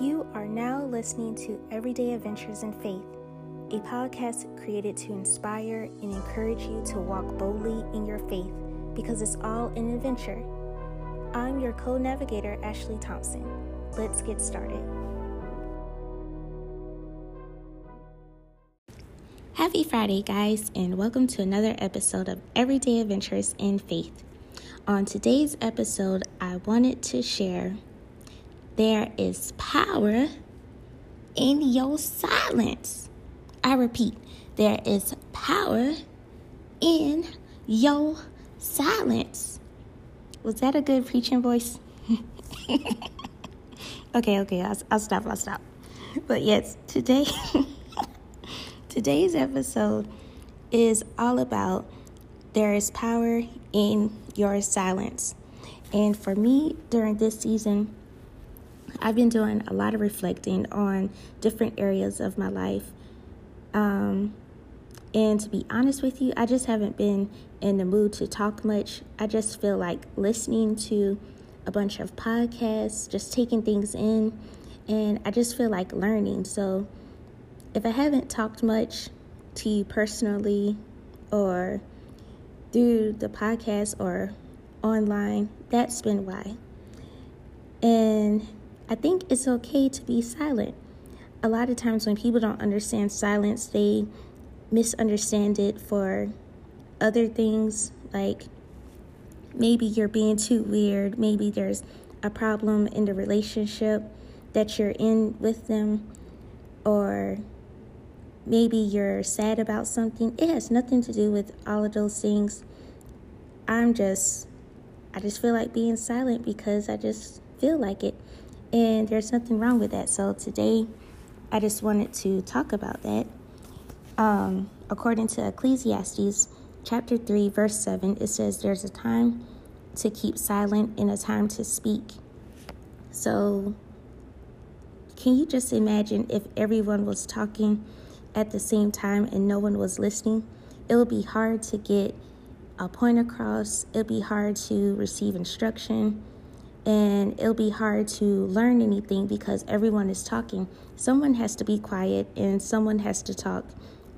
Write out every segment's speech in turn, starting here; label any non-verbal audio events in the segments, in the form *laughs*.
You are now listening to Everyday Adventures in Faith, a podcast created to inspire and encourage you to walk boldly in your faith because it's all an adventure. I'm your co navigator, Ashley Thompson. Let's get started. Happy Friday, guys, and welcome to another episode of Everyday Adventures in Faith. On today's episode, I wanted to share there is power in your silence. I repeat, there is power in your silence. Was that a good preaching voice? *laughs* okay, okay, I'll, I'll stop, I'll stop. But yes, today, *laughs* today's episode is all about there is power in your silence. And for me, during this season, I've been doing a lot of reflecting on different areas of my life. Um, and to be honest with you, I just haven't been in the mood to talk much. I just feel like listening to a bunch of podcasts, just taking things in, and I just feel like learning. So if I haven't talked much to you personally or through the podcast or online, that's been why. And I think it's okay to be silent. A lot of times when people don't understand silence, they misunderstand it for other things like maybe you're being too weird, maybe there's a problem in the relationship that you're in with them, or maybe you're sad about something. It has nothing to do with all of those things. I'm just, I just feel like being silent because I just feel like it. And there's nothing wrong with that. So today, I just wanted to talk about that. Um, according to Ecclesiastes chapter 3, verse 7, it says, There's a time to keep silent and a time to speak. So, can you just imagine if everyone was talking at the same time and no one was listening? It would be hard to get a point across, it would be hard to receive instruction and it'll be hard to learn anything because everyone is talking. Someone has to be quiet and someone has to talk.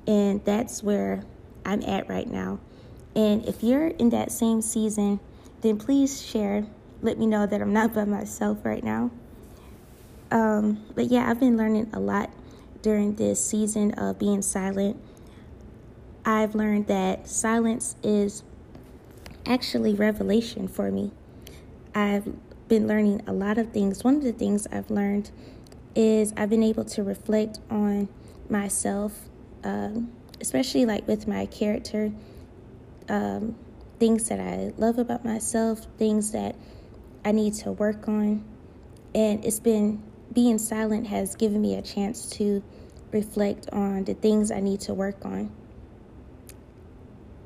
And that's where I'm at right now. And if you're in that same season, then please share. Let me know that I'm not *laughs* by myself right now. Um, but yeah, I've been learning a lot during this season of being silent. I've learned that silence is actually revelation for me. I've been learning a lot of things. One of the things I've learned is I've been able to reflect on myself, um, especially like with my character, um, things that I love about myself, things that I need to work on. And it's been being silent has given me a chance to reflect on the things I need to work on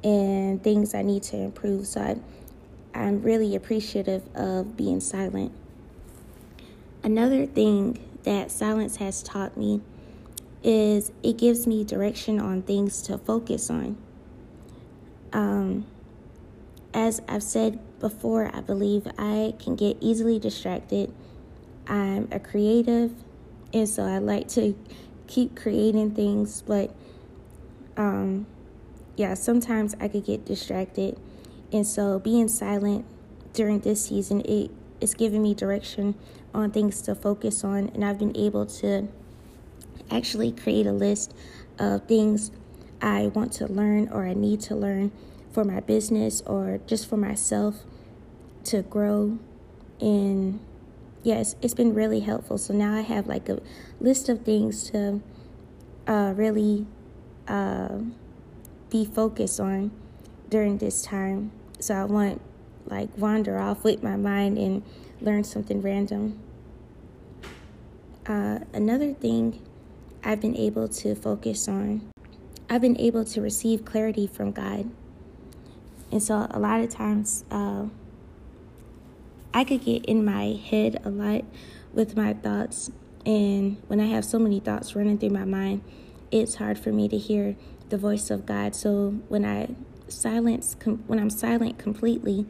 and things I need to improve. So I I'm really appreciative of being silent. Another thing that silence has taught me is it gives me direction on things to focus on. Um, as I've said before, I believe I can get easily distracted. I'm a creative, and so I like to keep creating things, but um, yeah, sometimes I could get distracted and so being silent during this season, it is giving me direction on things to focus on. And I've been able to actually create a list of things I want to learn or I need to learn for my business or just for myself to grow. And yes, it's been really helpful. So now I have like a list of things to uh, really uh, be focused on during this time. So I won't like wander off with my mind and learn something random. Uh, another thing I've been able to focus on, I've been able to receive clarity from God. And so a lot of times, uh, I could get in my head a lot with my thoughts. And when I have so many thoughts running through my mind, it's hard for me to hear the voice of God. So when I silence com- when I'm silent completely,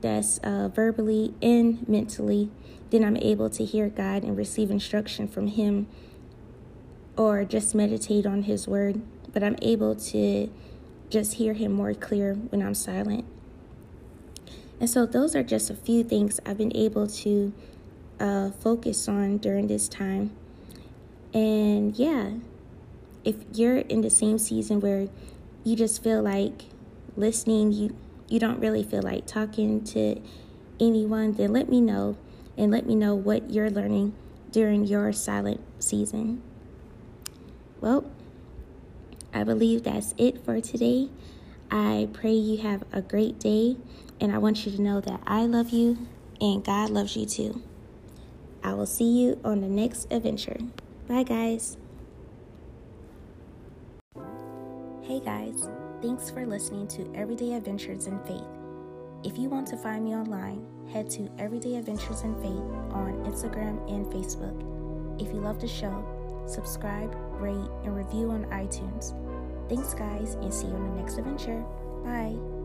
that's uh, verbally and mentally, then I'm able to hear God and receive instruction from Him or just meditate on His Word. But I'm able to just hear Him more clear when I'm silent. And so, those are just a few things I've been able to uh, focus on during this time. And yeah, if you're in the same season where you just feel like listening, you you don't really feel like talking to anyone, then let me know and let me know what you're learning during your silent season. Well, I believe that's it for today. I pray you have a great day, and I want you to know that I love you and God loves you too. I will see you on the next adventure. Bye, guys. Hey, guys. Thanks for listening to Everyday Adventures in Faith. If you want to find me online, head to Everyday Adventures in Faith on Instagram and Facebook. If you love the show, subscribe, rate, and review on iTunes. Thanks, guys, and see you on the next adventure. Bye.